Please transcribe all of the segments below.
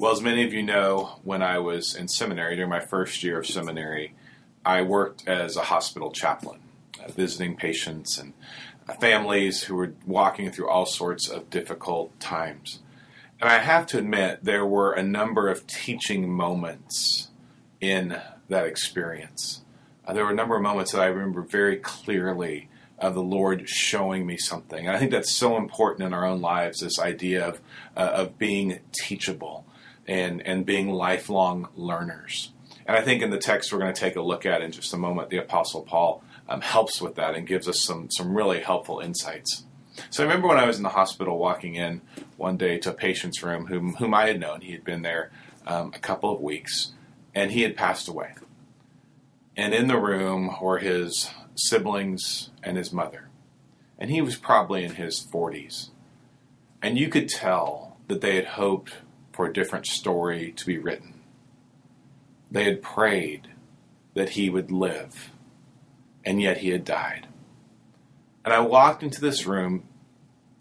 Well, as many of you know, when I was in seminary, during my first year of seminary, I worked as a hospital chaplain, uh, visiting patients and uh, families who were walking through all sorts of difficult times. And I have to admit, there were a number of teaching moments in that experience. Uh, there were a number of moments that I remember very clearly of the Lord showing me something. And I think that's so important in our own lives this idea of, uh, of being teachable and, and being lifelong learners. And I think in the text we're going to take a look at in just a moment, the Apostle Paul um, helps with that and gives us some, some really helpful insights. So I remember when I was in the hospital walking in one day to a patient's room whom, whom I had known. He had been there um, a couple of weeks and he had passed away. And in the room were his siblings and his mother. And he was probably in his 40s. And you could tell that they had hoped for a different story to be written. They had prayed that he would live, and yet he had died. And I walked into this room,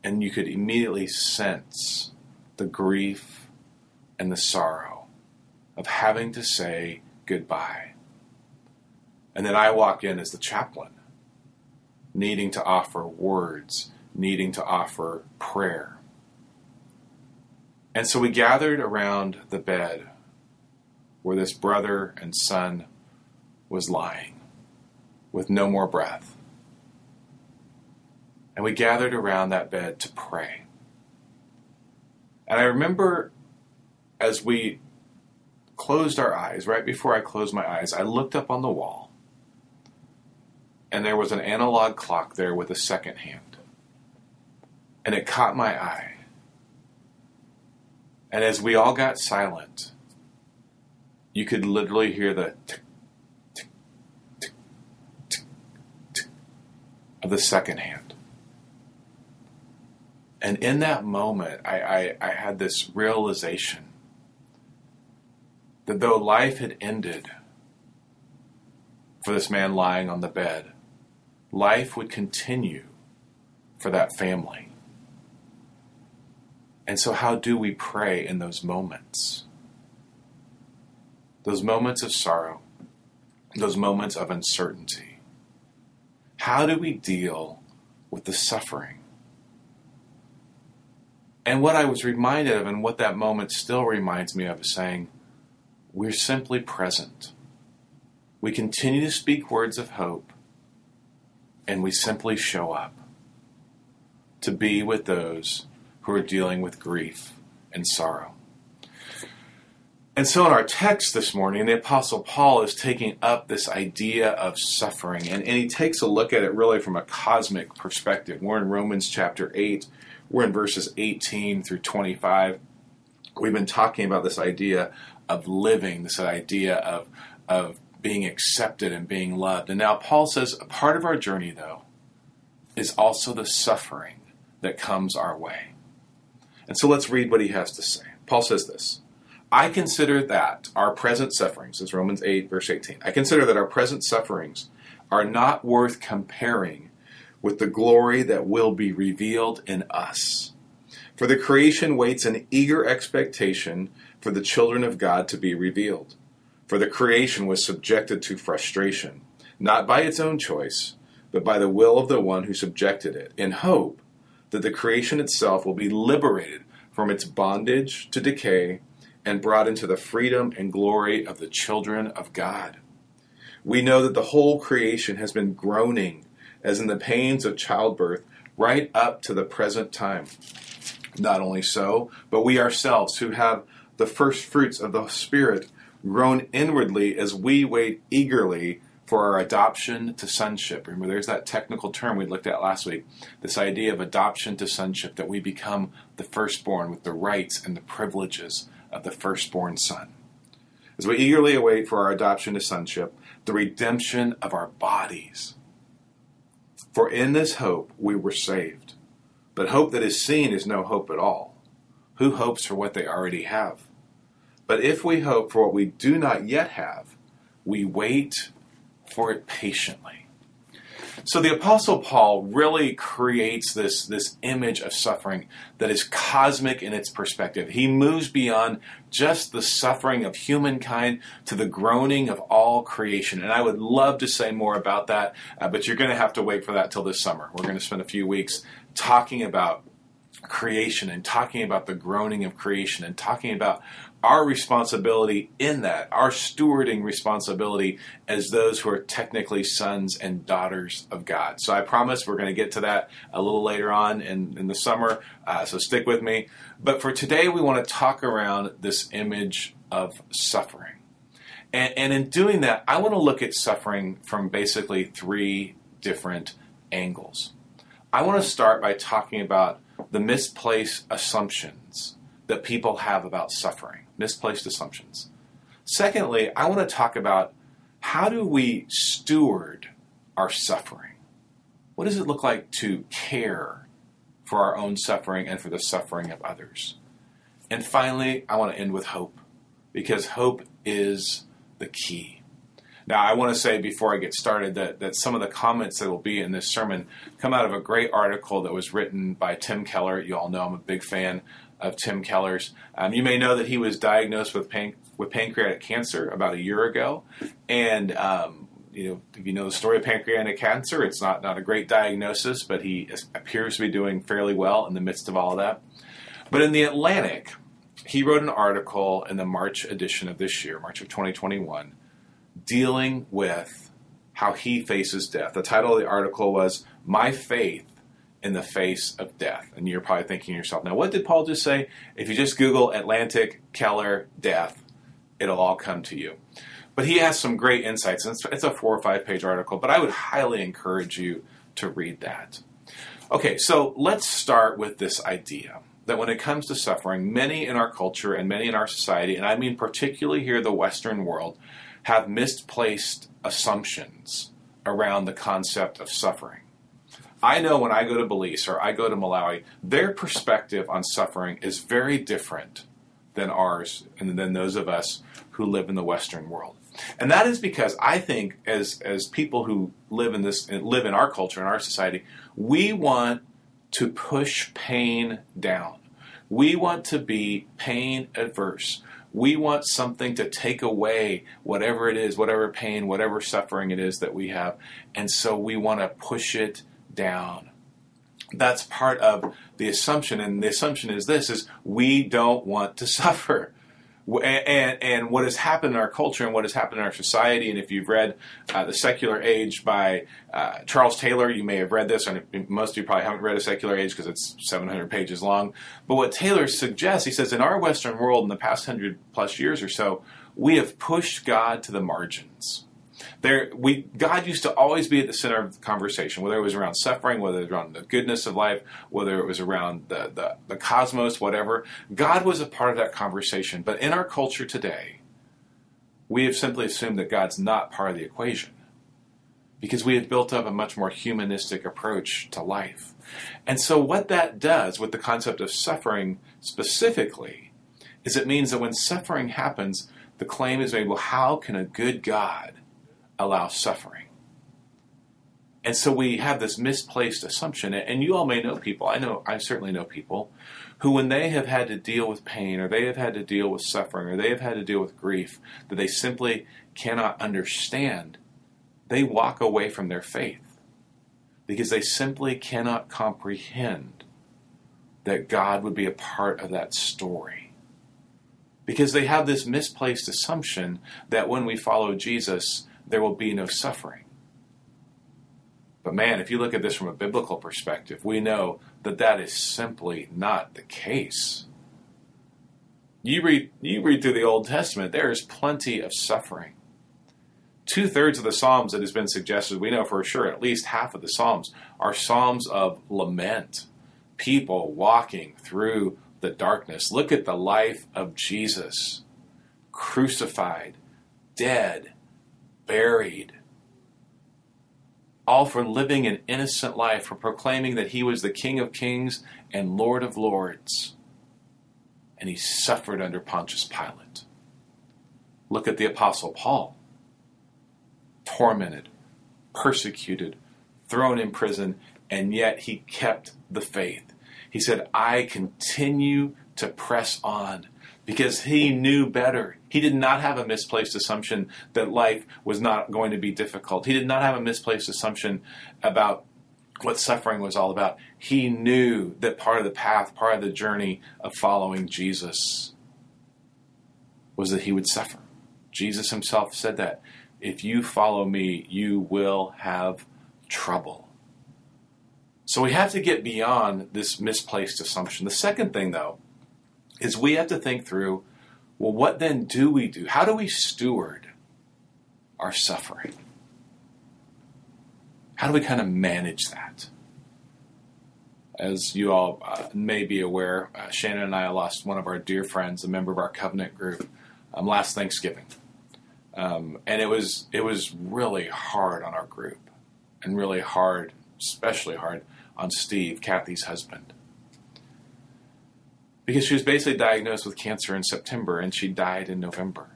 and you could immediately sense the grief and the sorrow of having to say goodbye. And then I walk in as the chaplain, needing to offer words, needing to offer prayer. And so we gathered around the bed where this brother and son was lying with no more breath. And we gathered around that bed to pray. And I remember as we closed our eyes, right before I closed my eyes, I looked up on the wall. And there was an analog clock there with a second hand. And it caught my eye. And as we all got silent, you could literally hear the tick, tick, tick, tick, tick of the second hand. And in that moment, I, I, I had this realization that though life had ended for this man lying on the bed, life would continue for that family. And so, how do we pray in those moments? Those moments of sorrow, those moments of uncertainty. How do we deal with the suffering? And what I was reminded of, and what that moment still reminds me of, is saying, we're simply present. We continue to speak words of hope, and we simply show up to be with those who are dealing with grief and sorrow. And so, in our text this morning, the Apostle Paul is taking up this idea of suffering, and, and he takes a look at it really from a cosmic perspective. We're in Romans chapter 8, we're in verses 18 through 25. We've been talking about this idea of living, this idea of, of being accepted and being loved. And now Paul says a part of our journey, though, is also the suffering that comes our way. And so let's read what he has to say. Paul says this I consider that our present sufferings, as Romans 8, verse 18, I consider that our present sufferings are not worth comparing with the glory that will be revealed in us. For the creation waits in eager expectation for the children of God to be revealed. For the creation was subjected to frustration, not by its own choice, but by the will of the one who subjected it, in hope that the creation itself will be liberated from its bondage to decay and brought into the freedom and glory of the children of God. We know that the whole creation has been groaning as in the pains of childbirth right up to the present time. Not only so, but we ourselves who have the first fruits of the Spirit groan inwardly as we wait eagerly for our adoption to sonship. Remember, there's that technical term we looked at last week this idea of adoption to sonship, that we become the firstborn with the rights and the privileges of the firstborn son. As we eagerly await for our adoption to sonship, the redemption of our bodies. For in this hope we were saved. But hope that is seen is no hope at all. Who hopes for what they already have? But if we hope for what we do not yet have, we wait for it patiently. So the Apostle Paul really creates this, this image of suffering that is cosmic in its perspective. He moves beyond just the suffering of humankind to the groaning of all creation. And I would love to say more about that, uh, but you're going to have to wait for that till this summer. We're going to spend a few weeks talking about creation and talking about the groaning of creation and talking about our responsibility in that, our stewarding responsibility as those who are technically sons and daughters of God. So I promise we're going to get to that a little later on in, in the summer, uh, so stick with me. But for today, we want to talk around this image of suffering. And, and in doing that, I want to look at suffering from basically three different angles. I want to start by talking about the misplaced assumptions that people have about suffering misplaced assumptions. Secondly, I want to talk about how do we steward our suffering? What does it look like to care for our own suffering and for the suffering of others? And finally, I want to end with hope because hope is the key. Now, I want to say before I get started that, that some of the comments that will be in this sermon come out of a great article that was written by Tim Keller. You all know I'm a big fan of Tim Keller's. Um, you may know that he was diagnosed with pan- with pancreatic cancer about a year ago, and um, you know if you know the story of pancreatic cancer, it's not not a great diagnosis, but he appears to be doing fairly well in the midst of all of that. But in the Atlantic, he wrote an article in the March edition of this year, March of 2021, dealing with how he faces death. The title of the article was "My Faith in the face of death. And you're probably thinking to yourself, now what did Paul just say? If you just Google Atlantic, Keller, death, it'll all come to you. But he has some great insights. It's, it's a four or five page article, but I would highly encourage you to read that. Okay, so let's start with this idea that when it comes to suffering, many in our culture and many in our society, and I mean particularly here the Western world, have misplaced assumptions around the concept of suffering. I know when I go to Belize or I go to Malawi, their perspective on suffering is very different than ours and than those of us who live in the Western world. And that is because I think as as people who live in this live in our culture and our society, we want to push pain down. We want to be pain adverse. We want something to take away whatever it is, whatever pain, whatever suffering it is that we have. And so we want to push it down. That's part of the assumption, and the assumption is this: is we don't want to suffer. And, and what has happened in our culture and what has happened in our society, and if you've read uh, The Secular Age by uh, Charles Taylor, you may have read this, and most of you probably haven't read A Secular Age because it's 700 pages long. But what Taylor suggests, he says, in our Western world in the past 100 plus years or so, we have pushed God to the margins. There, we God used to always be at the center of the conversation, whether it was around suffering, whether it was around the goodness of life, whether it was around the, the, the cosmos, whatever. God was a part of that conversation. But in our culture today, we have simply assumed that God's not part of the equation because we have built up a much more humanistic approach to life. And so, what that does with the concept of suffering specifically is it means that when suffering happens, the claim is made well, how can a good God allow suffering. And so we have this misplaced assumption, and you all may know people, I know, I certainly know people, who when they have had to deal with pain, or they have had to deal with suffering, or they have had to deal with grief that they simply cannot understand, they walk away from their faith because they simply cannot comprehend that God would be a part of that story. Because they have this misplaced assumption that when we follow Jesus, there will be no suffering. But man, if you look at this from a biblical perspective, we know that that is simply not the case. You read, you read through the Old Testament, there is plenty of suffering. Two thirds of the Psalms that has been suggested, we know for sure at least half of the Psalms are Psalms of lament. People walking through the darkness. Look at the life of Jesus crucified, dead, buried. All for living an innocent life, for proclaiming that he was the King of kings and Lord of lords. And he suffered under Pontius Pilate. Look at the Apostle Paul tormented, persecuted, thrown in prison, and yet he kept the faith. He said, I continue to press on because he knew better. He did not have a misplaced assumption that life was not going to be difficult. He did not have a misplaced assumption about what suffering was all about. He knew that part of the path, part of the journey of following Jesus was that he would suffer. Jesus himself said that. If you follow me, you will have trouble. So we have to get beyond this misplaced assumption. The second thing, though, is we have to think through well, what then do we do? How do we steward our suffering? How do we kind of manage that? As you all uh, may be aware, uh, Shannon and I lost one of our dear friends, a member of our covenant group, um, last Thanksgiving, um, and it was it was really hard on our group, and really hard, especially hard on Steve, Kathy's husband because she was basically diagnosed with cancer in September and she died in November.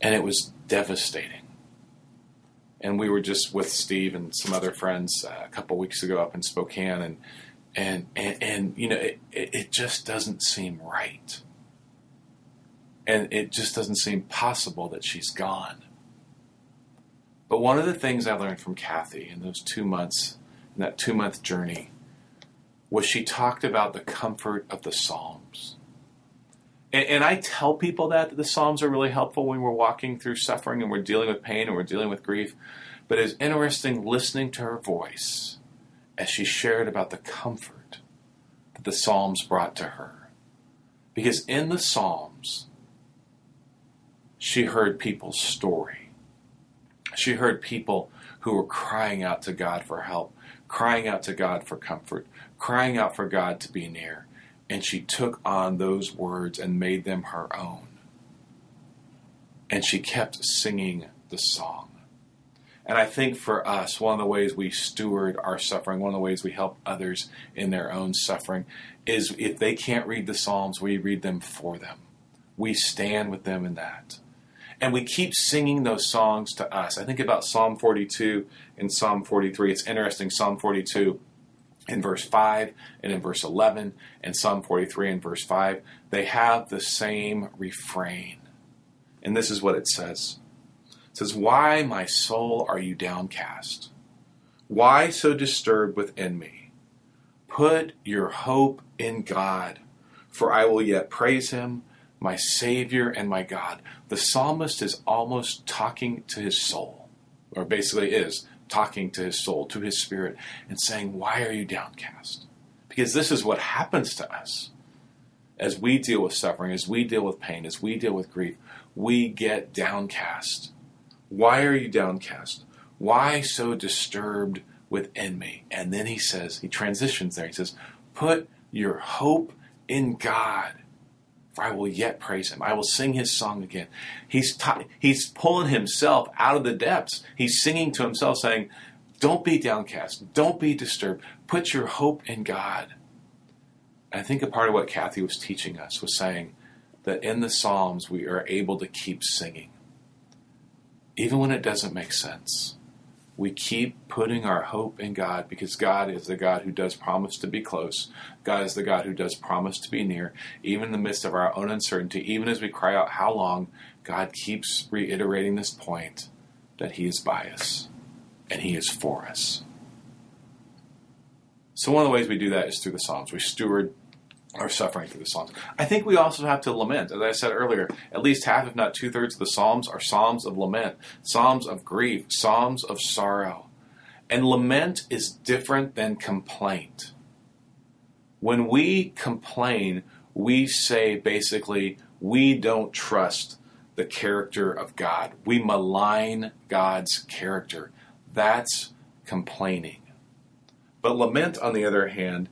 And it was devastating. And we were just with Steve and some other friends uh, a couple weeks ago up in Spokane, and and and, and you know it, it, it just doesn't seem right, and it just doesn't seem possible that she's gone. But one of the things I learned from Kathy in those two months, in that two month journey, was she talked about the comfort of the Psalms. And, and, I tell people that, that the Psalms are really helpful when we're walking through suffering and we're dealing with pain and we're dealing with grief. But it's interesting listening to her voice as she shared about the comfort that the Psalms brought to her. Because in the Psalms, she heard people's story. She heard people who were crying out to God for help, crying out to God for comfort, crying out for God to be near. And she took on those words and made them her own. And she kept singing the song. And I think for us, one of the ways we steward our suffering, one of the ways we help others in their own suffering, is if they can't read the Psalms, we read them for them. We stand with them in that. And we keep singing those songs to us. I think about Psalm 42 and Psalm 43. It's interesting, Psalm 42 in verse 5 and in verse 11 and Psalm 43 and verse 5, they have the same refrain. And this is what it says It says, Why, my soul, are you downcast? Why so disturbed within me? Put your hope in God, for I will yet praise him, my Savior and my God. The psalmist is almost talking to his soul, or basically is talking to his soul, to his spirit, and saying, Why are you downcast? Because this is what happens to us. As we deal with suffering, as we deal with pain, as we deal with grief, we get downcast. Why are you downcast? Why so disturbed within me? And then he says, he transitions there. He says, Put your hope in God I will yet praise him. I will sing his song again. He's, ta- he's pulling himself out of the depths. He's singing to himself, saying, Don't be downcast. Don't be disturbed. Put your hope in God. And I think a part of what Kathy was teaching us was saying that in the Psalms we are able to keep singing, even when it doesn't make sense we keep putting our hope in God because God is the God who does promise to be close. God is the God who does promise to be near. Even in the midst of our own uncertainty, even as we cry out, How long? God keeps reiterating this point that He is by us and He is for us. So, one of the ways we do that is through the Psalms. We steward our suffering through the Psalms. I think we also have to lament. As I said earlier, at least half, if not two thirds, of the Psalms are Psalms of lament, Psalms of grief, Psalms of sorrow. And lament is different than complaint. When we complain, we say basically, we don't trust the character of God. We malign God's character. That's complaining. But lament, on the other hand,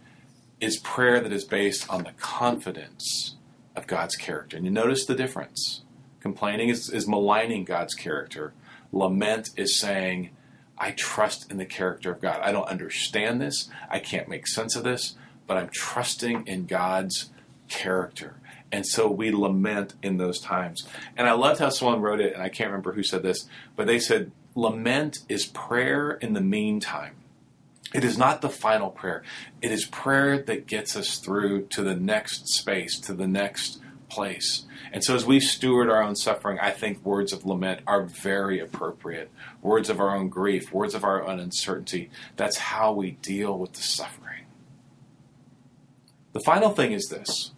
is prayer that is based on the confidence of God's character. And you notice the difference. Complaining is, is maligning God's character. Lament is saying, I trust in the character of God. I don't understand this. I can't make sense of this, but I'm trusting in God's character. And so we lament in those times. And I loved how someone wrote it, and I can't remember who said this, but they said lament is prayer in the meantime. It is not the final prayer. It is prayer that gets us through to the next space, to the next place. And so, as we steward our own suffering, I think words of lament are very appropriate. Words of our own grief, words of our own uncertainty. That's how we deal with the suffering. The final thing is this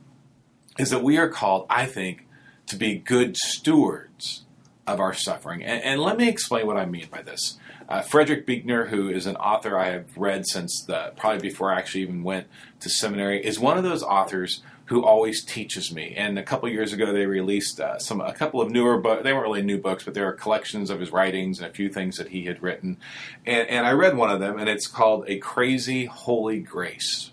is that we are called, I think, to be good stewards of our suffering. And, and let me explain what I mean by this. Uh, Frederick Buechner, who is an author I have read since the, probably before I actually even went to seminary, is one of those authors who always teaches me. And a couple years ago, they released uh, some a couple of newer books. They weren't really new books, but there are collections of his writings and a few things that he had written. And, and I read one of them, and it's called "A Crazy Holy Grace."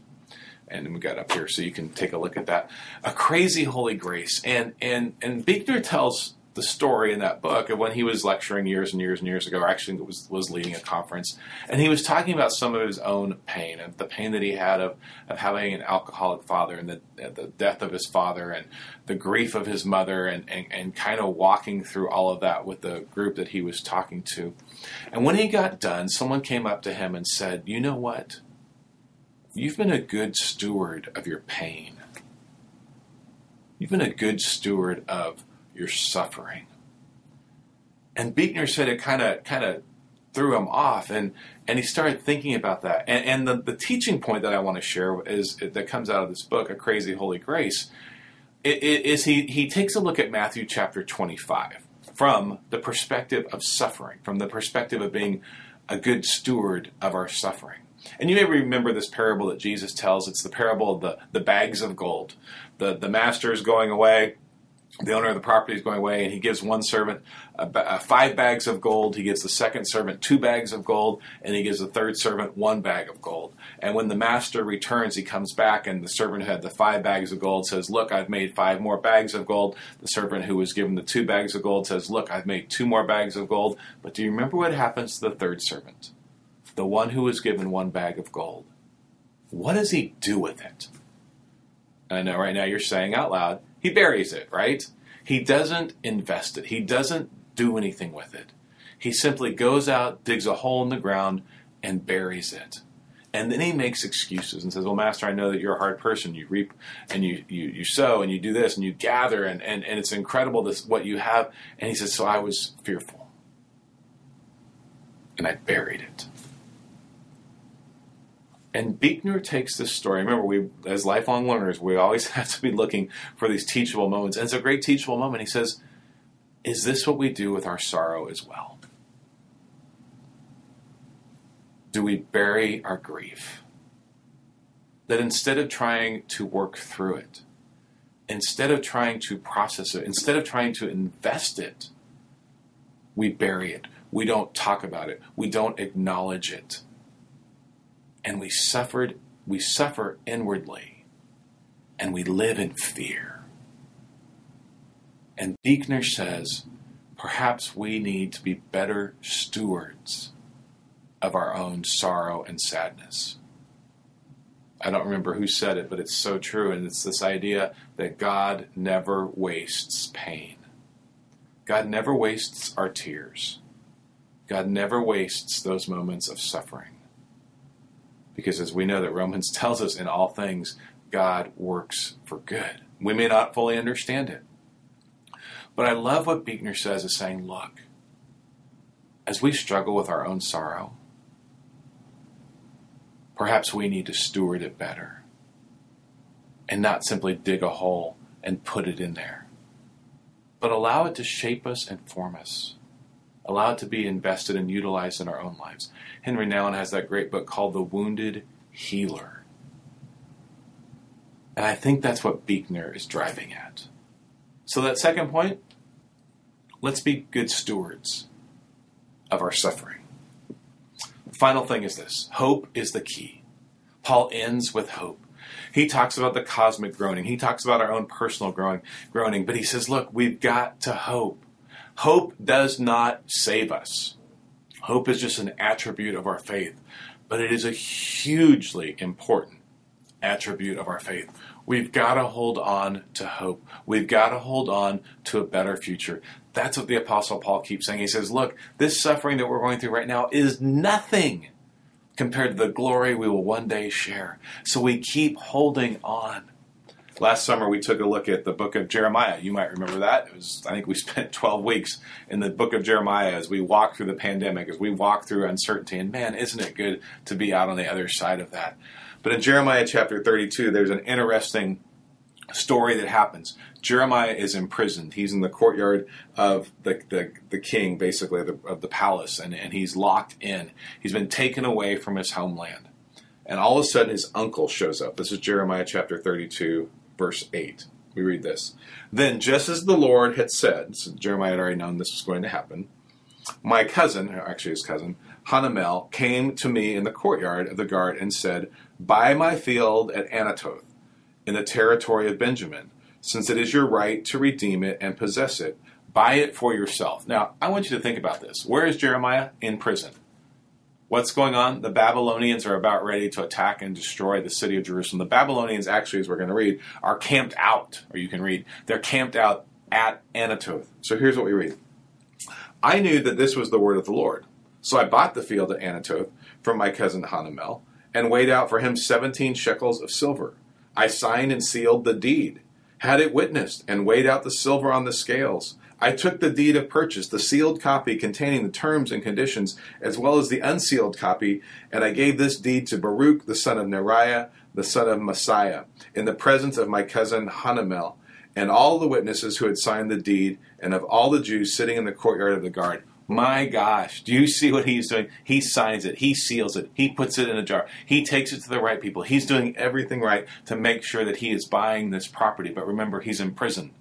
And we got up here so you can take a look at that. A crazy holy grace, and and and Buechner tells the story in that book of when he was lecturing years and years and years ago, or actually was, was leading a conference, and he was talking about some of his own pain and the pain that he had of, of having an alcoholic father and the, the death of his father and the grief of his mother and, and, and kind of walking through all of that with the group that he was talking to. And when he got done, someone came up to him and said, You know what? You've been a good steward of your pain. You've been a good steward of your suffering. And Buechner said it kind of kind of threw him off, and and he started thinking about that. And, and the, the teaching point that I want to share is that comes out of this book, A Crazy Holy Grace, is he he takes a look at Matthew chapter twenty five from the perspective of suffering, from the perspective of being a good steward of our suffering. And you may remember this parable that Jesus tells. It's the parable of the, the bags of gold. The, the master is going away the owner of the property is going away, and he gives one servant uh, five bags of gold. He gives the second servant two bags of gold, and he gives the third servant one bag of gold. And when the master returns, he comes back, and the servant who had the five bags of gold says, Look, I've made five more bags of gold. The servant who was given the two bags of gold says, Look, I've made two more bags of gold. But do you remember what happens to the third servant? The one who was given one bag of gold. What does he do with it? I know right now you're saying out loud, he buries it, right? He doesn't invest it. He doesn't do anything with it. He simply goes out, digs a hole in the ground, and buries it. And then he makes excuses and says, Well, Master, I know that you're a hard person. You reap and you, you, you sow and you do this and you gather, and, and, and it's incredible this what you have. And he says, So I was fearful. And I buried it. And Buechner takes this story. Remember, we as lifelong learners, we always have to be looking for these teachable moments. And it's a great teachable moment. He says, Is this what we do with our sorrow as well? Do we bury our grief? That instead of trying to work through it, instead of trying to process it, instead of trying to invest it, we bury it. We don't talk about it. We don't acknowledge it and we suffered we suffer inwardly and we live in fear. And Buechner says, perhaps we need to be better stewards of our own sorrow and sadness. I don't remember who said it, but it's so true. And it's this idea that God never wastes pain. God never wastes our tears. God never wastes those moments of suffering. Because as we know that Romans tells us in all things, God works for good. We may not fully understand it. But I love what Buechner says is saying, look, as we struggle with our own sorrow, perhaps we need to steward it better and not simply dig a hole and put it in there, but allow it to shape us and form us. Allow it to be invested and utilized in our own lives. Henri Nouwen has that great book called The Wounded Healer. And I think that's what Buechner is driving at. So, that second point let's be good stewards of our suffering. Final thing is this hope is the key. Paul ends with hope. He talks about the cosmic groaning. He talks about our own personal groaning, groaning, but he says, look, we've got to hope. Hope does not save us. Hope is just an attribute of our faith, but it is a hugely important attribute of our faith. We've got to hold on to hope. We've got to hold on to a better future. That's what the Apostle Paul keeps saying. He says, Look, this suffering that we're going through right now is nothing compared to the glory we will one day share. So we keep holding on. Last summer, we took a look at the book of Jeremiah. You might remember that. It was, I think we spent 12 weeks in the book of Jeremiah as we walked through the pandemic, as we walked through uncertainty. And man, isn't it good to be out on the other side of that? But in Jeremiah chapter 32, there's an interesting story that happens. Jeremiah is imprisoned. He's in the courtyard of the, the, the king, basically, of the, of the palace, and, and he's locked in. He's been taken away from his homeland. And all of a sudden, his uncle shows up. This is Jeremiah chapter 32, verse 8. We read this. Then, just as the Lord had said, so Jeremiah had already known this was going to happen, my cousin, actually his cousin, Hanamel, came to me in the courtyard of the guard and said, Buy my field at Anathoth in the territory of Benjamin, since it is your right to redeem it and possess it. Buy it for yourself. Now, I want you to think about this. Where is Jeremiah? In prison. What's going on? The Babylonians are about ready to attack and destroy the city of Jerusalem. The Babylonians, actually, as we're going to read, are camped out, or you can read, they're camped out at Anathoth. So here's what we read I knew that this was the word of the Lord. So I bought the field at Anathoth from my cousin Hanamel and weighed out for him 17 shekels of silver. I signed and sealed the deed, had it witnessed, and weighed out the silver on the scales. I took the deed of purchase, the sealed copy containing the terms and conditions, as well as the unsealed copy, and I gave this deed to Baruch the son of Neriah, the son of Mahseiah, in the presence of my cousin Hanamel, and all the witnesses who had signed the deed, and of all the Jews sitting in the courtyard of the guard. My gosh, do you see what he's doing? He signs it, he seals it, he puts it in a jar, he takes it to the right people. He's doing everything right to make sure that he is buying this property. But remember, he's in prison.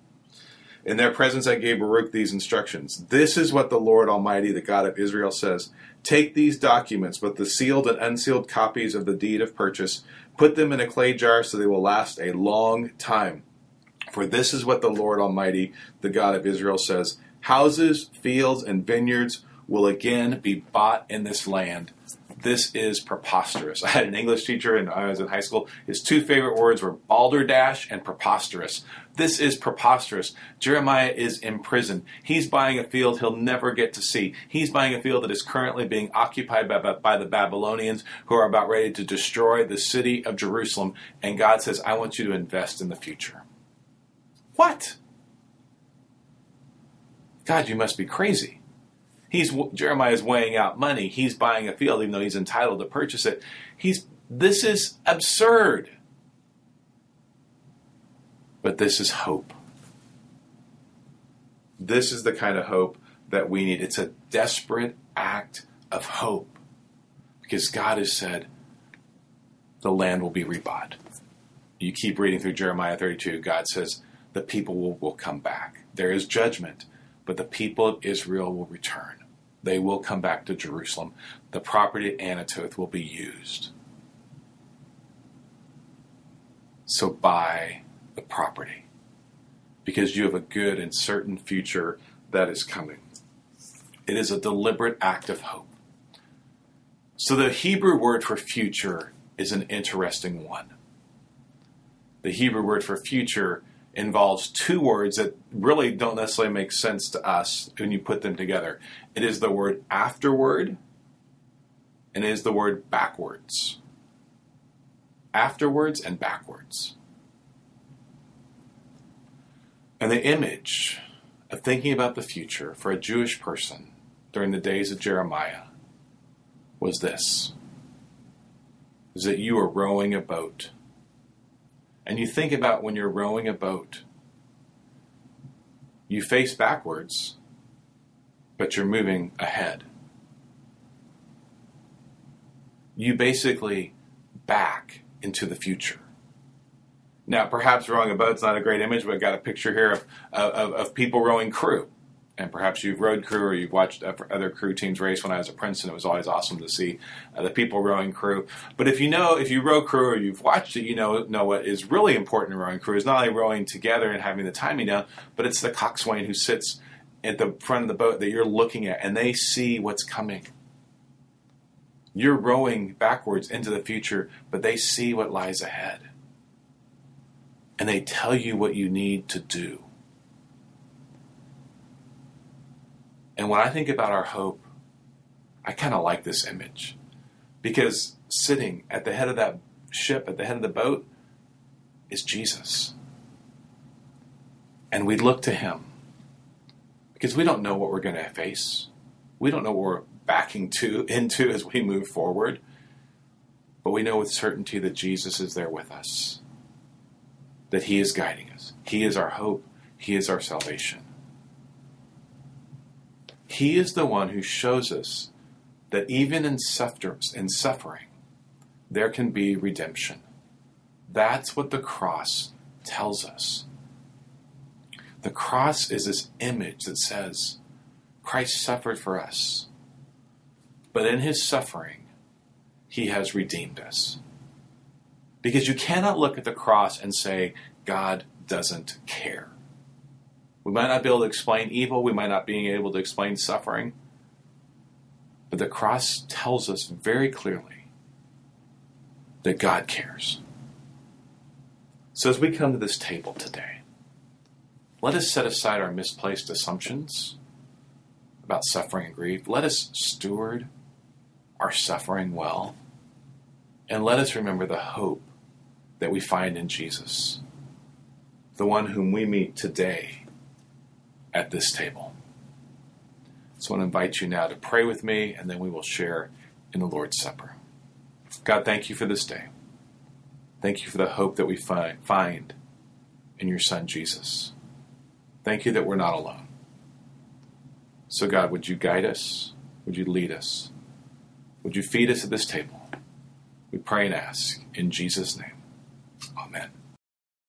In their presence, I gave Baruch these instructions. This is what the Lord Almighty, the God of Israel, says Take these documents, with the sealed and unsealed copies of the deed of purchase, put them in a clay jar so they will last a long time. For this is what the Lord Almighty, the God of Israel, says Houses, fields, and vineyards will again be bought in this land. This is preposterous. I had an English teacher and I was in high school. His two favorite words were balderdash and preposterous. This is preposterous. Jeremiah is in prison. He's buying a field he'll never get to see. He's buying a field that is currently being occupied by, by, the Babylonians who are about ready to destroy the city of Jerusalem. And God says, I want you to invest in the future. What? God, you must be crazy. He's Jeremiah is weighing out money. He's buying a field, even though he's entitled to purchase it. He's this is absurd. But this is hope. This is the kind of hope that we need. It's a desperate act of hope because God has said the land will be rebought. You keep reading through Jeremiah 32, God says the people will, will come back. There is judgment, but the people of Israel will return. They will come back to Jerusalem. The property at Anathoth will be used. So buy the property because you have a good and certain future that is coming. It is a deliberate act of hope. So the Hebrew word for future is an interesting one. The Hebrew word for future involves two words that really don't necessarily make sense to us when you put them together. It is the word afterward and it is the word backwards. Afterwards and backwards. And the image of thinking about the future for a Jewish person during the days of Jeremiah was this is that you are rowing a boat and you think about when you're rowing a boat, you face backwards, but you're moving ahead. You basically back into the future. Now, perhaps rowing a boat's not a great image, but I've got a picture here of, of, of people rowing crew and perhaps you've rowed crew or you've watched other crew teams race. When I was at Princeton, it was always awesome to see uh, the people rowing crew. But if you know, if you row crew or you've watched it, you know know what is really important in rowing crew is not only rowing together and having the timing down, but it's the coxswain who sits at the front of the boat that you're looking at, and they see what's coming. You're rowing backwards into the future, but they see what lies ahead. And they tell you what you need to do. And when I think about our hope, I kind of like this image because sitting at the head of that ship, at the head of the boat, is Jesus. And we look to him because we don't know what we're going to face. We don't know what we're backing to into as we move forward. But we know with certainty that Jesus is there with us. That he is guiding us. He is our hope. He is our salvation. He is the one who shows us that even in suffering, there can be redemption. That's what the cross tells us. The cross is this image that says, Christ suffered for us, but in his suffering, he has redeemed us. Because you cannot look at the cross and say, God doesn't care. We might not be able to explain evil, we might not be able to explain suffering, but the cross tells us very clearly that God cares. So as we come to this table today, let us set aside our misplaced assumptions about suffering and grief. Let us steward our suffering well. And let us remember the hope that we find in Jesus, the one whom we meet today at this table. So I want to invite you now to pray with me, and then we will share in the Lord's Supper. God, thank you for this day. Thank you for the hope that we find, find in your Son, Jesus. Thank you that we're not alone. So, God, would you guide us? Would you lead us? Would you feed us at this table? We pray and ask in Jesus' name. Amen.